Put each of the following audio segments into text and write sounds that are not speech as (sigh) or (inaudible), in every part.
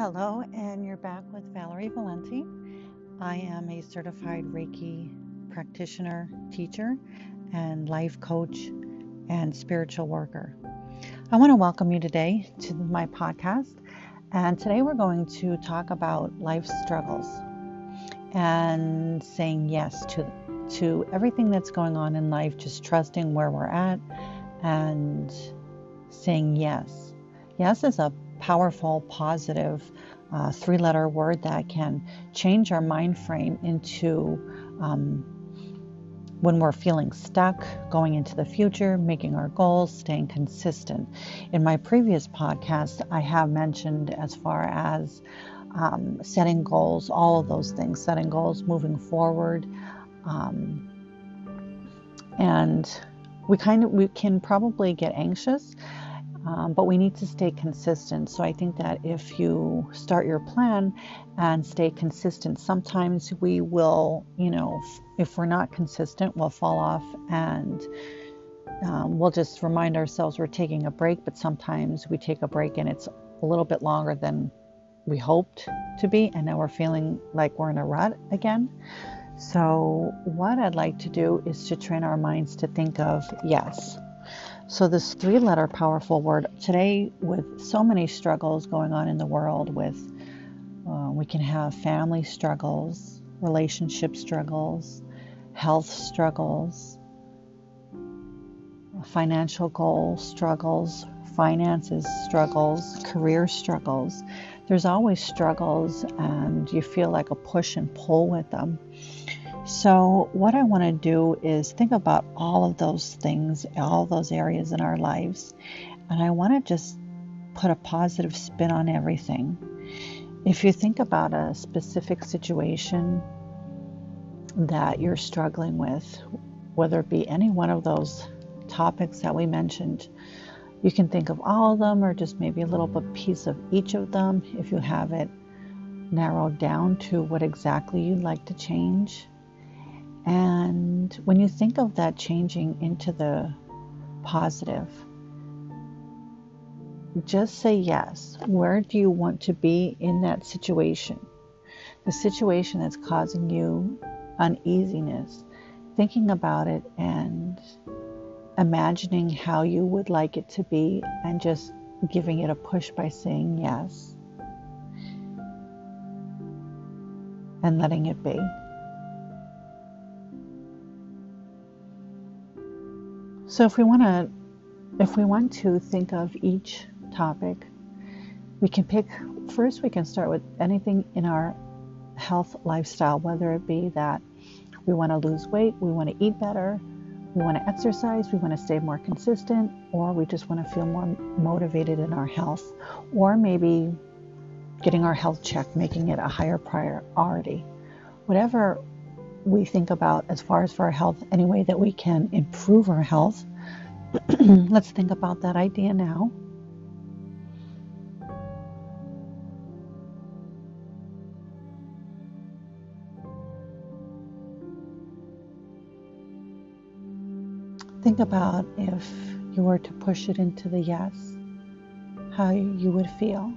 Hello, and you're back with Valerie Valenti. I am a certified Reiki practitioner, teacher, and life coach and spiritual worker. I want to welcome you today to my podcast. And today we're going to talk about life struggles and saying yes to to everything that's going on in life, just trusting where we're at and saying yes. Yes is a powerful, positive uh, three letter word that can change our mind frame into um, when we're feeling stuck, going into the future, making our goals, staying consistent. In my previous podcast, I have mentioned as far as um, setting goals, all of those things, setting goals, moving forward. Um, and we kind of we can probably get anxious um, but we need to stay consistent. So I think that if you start your plan and stay consistent, sometimes we will, you know, if we're not consistent, we'll fall off and um, we'll just remind ourselves we're taking a break. But sometimes we take a break and it's a little bit longer than we hoped to be. And now we're feeling like we're in a rut again. So, what I'd like to do is to train our minds to think of yes so, this three letter powerful word today, with so many struggles going on in the world, with uh, we can have family struggles, relationship struggles, health struggles, financial goal struggles, finances struggles, career struggles. There's always struggles, and you feel like a push and pull with them. So, what I want to do is think about all of those things, all those areas in our lives, and I want to just put a positive spin on everything. If you think about a specific situation that you're struggling with, whether it be any one of those topics that we mentioned, you can think of all of them or just maybe a little bit piece of each of them if you have it narrowed down to what exactly you'd like to change. And when you think of that changing into the positive, just say yes. Where do you want to be in that situation? The situation that's causing you uneasiness, thinking about it and imagining how you would like it to be, and just giving it a push by saying yes and letting it be. So if we want to if we want to think of each topic, we can pick first we can start with anything in our health lifestyle, whether it be that we want to lose weight, we want to eat better, we want to exercise, we want to stay more consistent, or we just want to feel more motivated in our health, or maybe getting our health checked, making it a higher priority. Whatever we think about as far as for our health, any way that we can improve our health. (clears throat) Let's think about that idea now. Think about if you were to push it into the yes, how you would feel.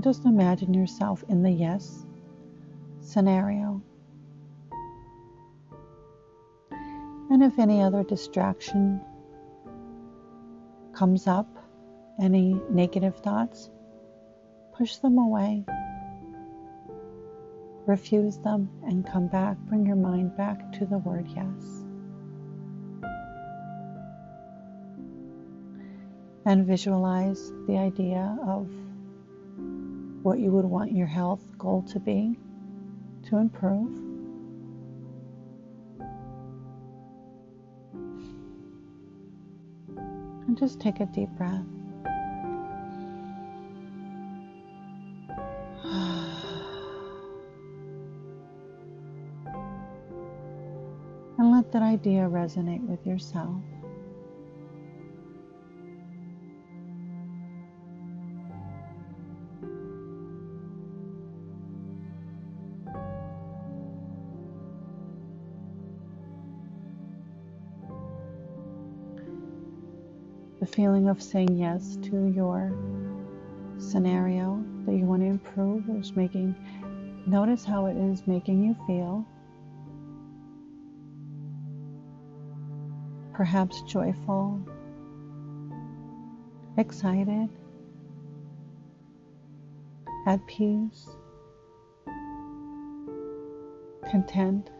just imagine yourself in the yes scenario. And if any other distraction comes up, any negative thoughts, push them away. Refuse them and come back. Bring your mind back to the word yes. And visualize the idea of what you would want your health goal to be to improve. And just take a deep breath. (sighs) and let that idea resonate with yourself. Feeling of saying yes to your scenario that you want to improve is making, notice how it is making you feel. Perhaps joyful, excited, at peace, content.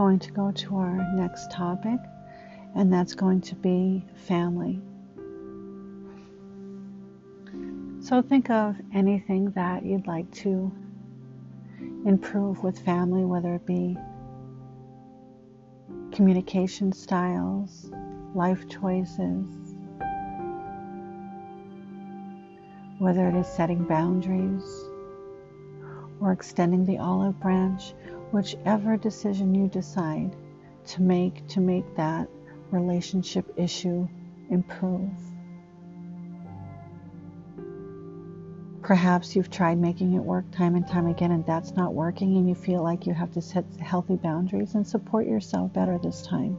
Going to go to our next topic, and that's going to be family. So think of anything that you'd like to improve with family, whether it be communication styles, life choices, whether it is setting boundaries or extending the olive branch, whichever decision you decide to make to make that relationship issue improve. Perhaps you've tried making it work time and time again and that's not working, and you feel like you have to set healthy boundaries and support yourself better this time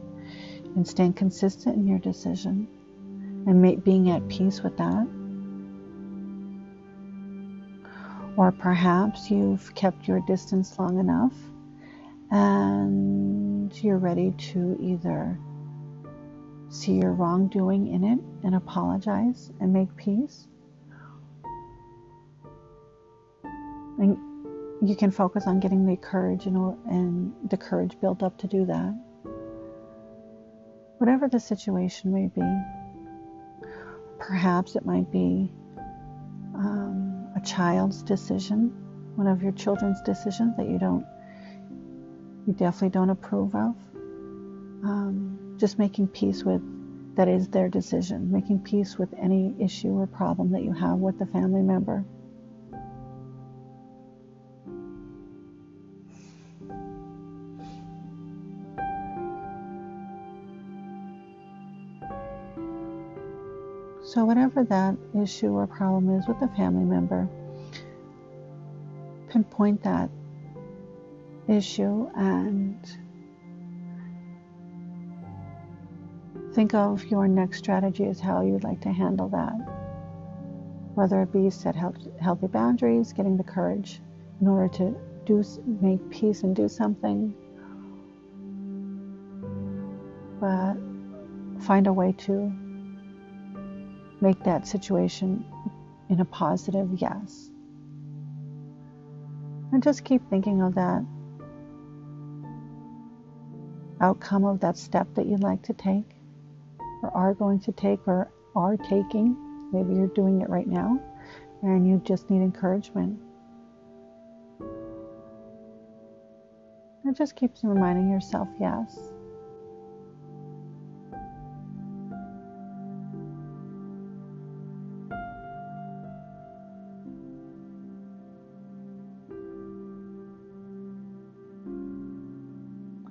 and staying consistent in your decision and make, being at peace with that. Or perhaps you've kept your distance long enough and you're ready to either see your wrongdoing in it and apologize and make peace And you can focus on getting the courage and, and the courage built up to do that. Whatever the situation may be, perhaps it might be um, a child's decision, one of your children's decisions that you don't, you definitely don't approve of. Um, just making peace with that is their decision, making peace with any issue or problem that you have with the family member. So, whatever that issue or problem is with the family member, pinpoint that issue and think of your next strategy as how you'd like to handle that. Whether it be set healthy boundaries, getting the courage in order to do make peace and do something, but find a way to make that situation in a positive yes. And just keep thinking of that outcome of that step that you'd like to take, or are going to take, or are taking. Maybe you're doing it right now and you just need encouragement. And just keeps reminding yourself yes.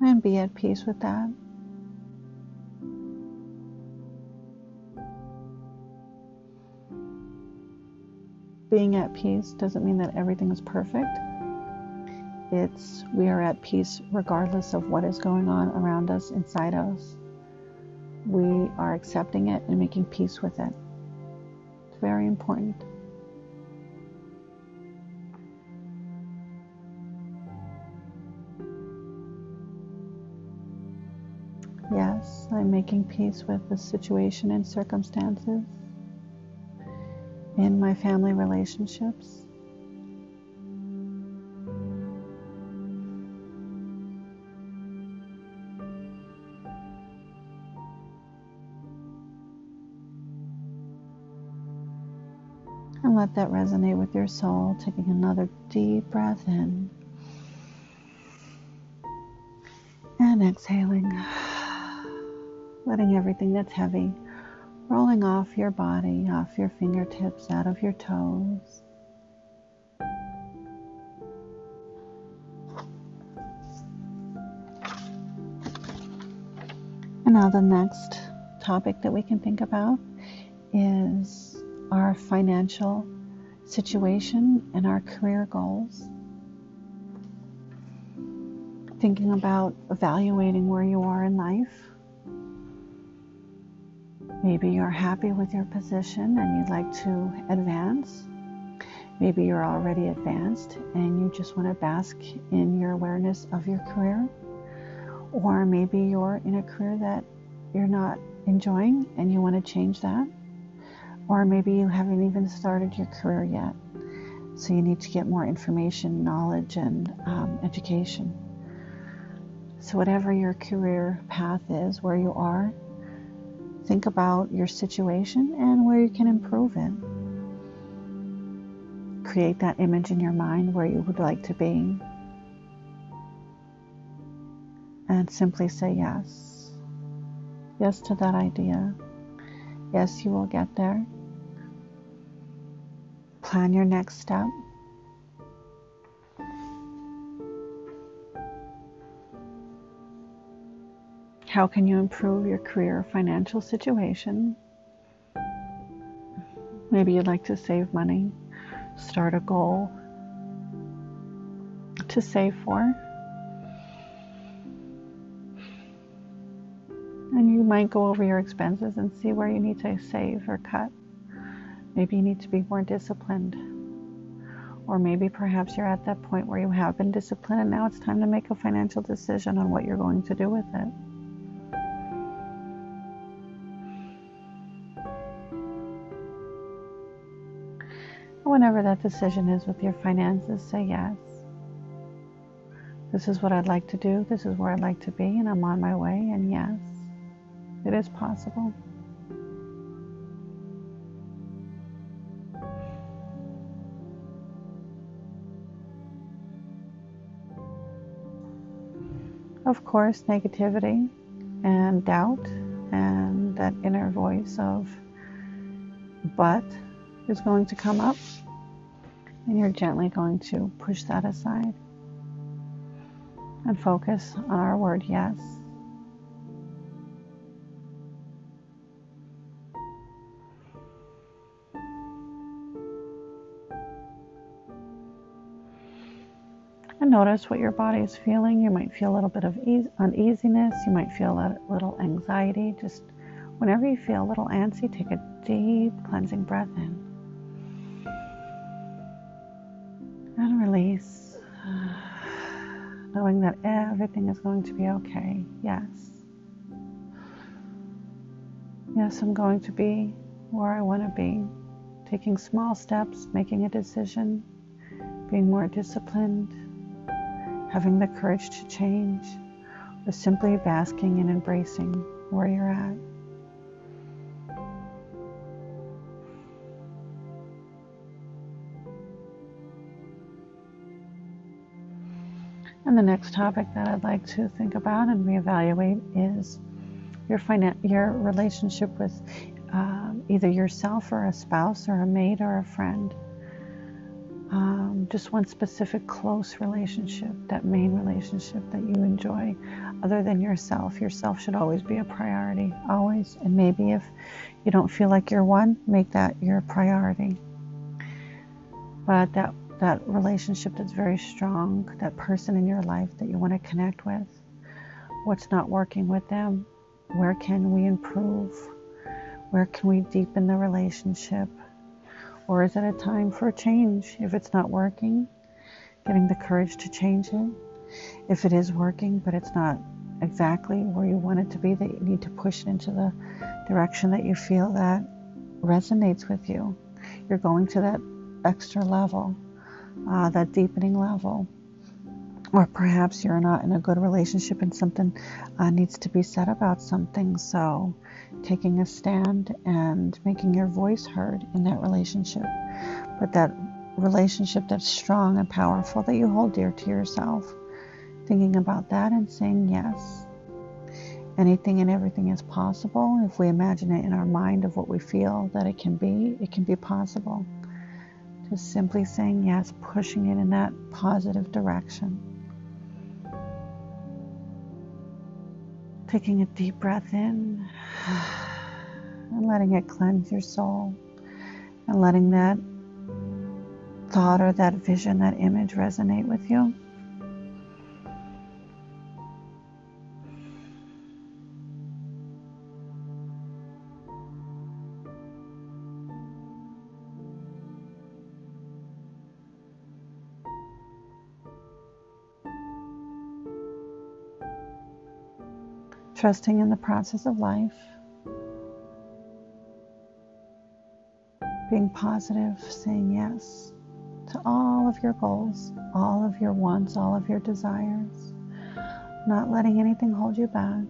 And be at peace with that. Being at peace doesn't mean that everything is perfect. It's we are at peace regardless of what is going on around us, inside us. We are accepting it and making peace with it. It's very important. I'm making peace with the situation and circumstances in my family relationships. And let that resonate with your soul, taking another deep breath in and exhaling letting everything that's heavy rolling off your body, off your fingertips, out of your toes. And now, the next topic that we can think about is our financial situation and our career goals. Thinking about evaluating where you are in life. Maybe you're happy with your position and you'd like to advance. Maybe you're already advanced and you just want to bask in your awareness of your career. Or maybe you're in a career that you're not enjoying and you want to change that. Or maybe you haven't even started your career yet. So you need to get more information, knowledge, and um, education. So, whatever your career path is, where you are, think about your situation and where you can improve it. Create that image in your mind where you would like to be. And simply say yes. Yes to that idea. Yes, you will get there. Plan your next step. How can you improve your career financial situation? Maybe you'd like to save money, start a goal to save for. And you might go over your expenses and see where you need to save or cut. Maybe you need to be more disciplined. Or maybe perhaps you're at that point where you have been disciplined and now it's time to make a financial decision on what you're going to do with it. Whenever that decision is with your finances, say yes. This is what I'd like to do. This is where I'd like to be, and I'm on my way. And yes, it is possible. Of course, negativity and doubt and that inner voice of but is going to come up. And you're gently going to push that aside and focus on our word yes. And notice what your body is feeling. You might feel a little bit of ease, uneasiness. You might feel a little anxiety. Just whenever you feel a little antsy, take a deep cleansing breath in. And release, (sighs) knowing that everything is going to be okay. Yes. Yes, I'm going to be where I want to be, taking small steps, making a decision, being more disciplined, having the courage to change, or simply basking and embracing where you're at. And the next topic that I'd like to think about and reevaluate is your finan- your relationship with um, either yourself or a spouse or a mate or a friend. Um, just one specific close relationship, that main relationship that you enjoy, other than yourself. Yourself should always be a priority, always. And maybe if you don't feel like you're one, make that your priority. But that that relationship that's very strong, that person in your life that you want to connect with. What's not working with them? Where can we improve? Where can we deepen the relationship? Or is it a time for a change? If it's not working, getting the courage to change it. If it is working, but it's not exactly where you want it to be, that you need to push it into the direction that you feel that resonates with you. You're going to that extra level uh, that deepening level. Or perhaps you're not in a good relationship and something uh, needs to be said about something. So, taking a stand and making your voice heard in that relationship. But that relationship that's strong and powerful that you hold dear to yourself. Thinking about that and saying yes. Anything and everything is possible. If we imagine it in our mind of what we feel that it can be, it can be possible. Just simply saying yes, pushing it in that positive direction. Taking a deep breath in and letting it cleanse your soul and letting that thought or that vision, that image resonate with you? Trusting in the process of life. being positive, saying yes to all of your goals, all of your wants, all of your desires, not letting anything hold you back,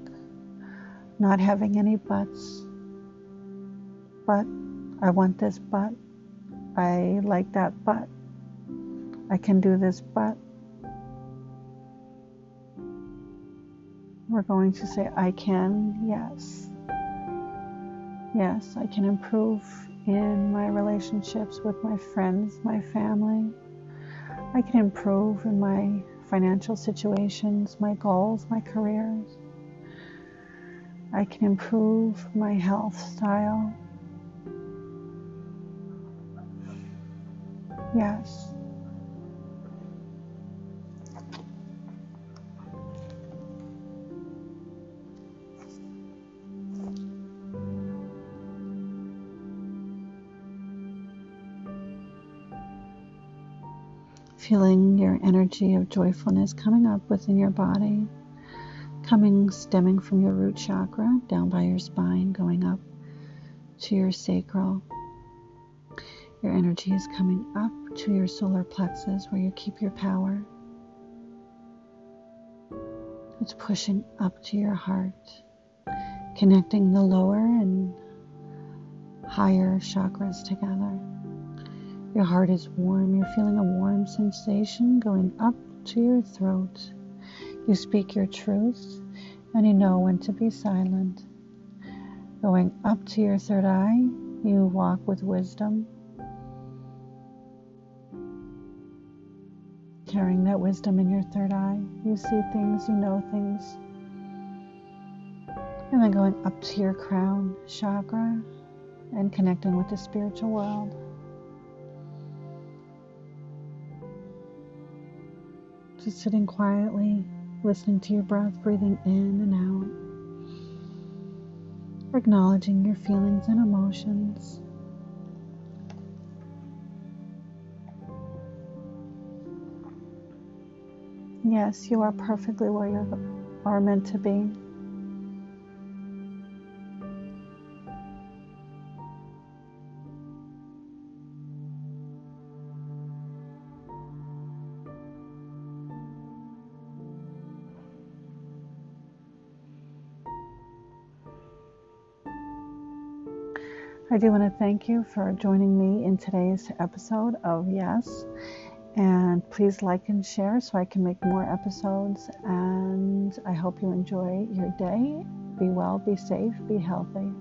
not having any buts. But I want this but. I like that but. I can do this but. We're going to say, I can, yes. Yes, I can improve in my relationships with my friends, my family. I can improve in my financial situations, my goals, my careers. I can improve my health style. Yes. Feeling your energy of joyfulness coming up within your body, coming stemming from your root chakra down by your spine, going up to your sacral. Your energy is coming up to your solar plexus where you keep your power. It's pushing up to your heart, connecting the lower and higher chakras together. Your heart is warm. You're feeling a warm sensation going up to your throat. You speak your truth and you know when to be silent. Going up to your third eye, you walk with wisdom. Carrying that wisdom in your third eye, you see things, you know things. And then going up to your crown chakra and connecting with the spiritual world. Just sitting quietly, listening to your breath, breathing in and out, acknowledging your feelings and emotions. Yes, you are perfectly where you are meant to be. I do want to thank you for joining me in today's episode of Yes. And please like and share so I can make more episodes. And I hope you enjoy your day. Be well, be safe, be healthy.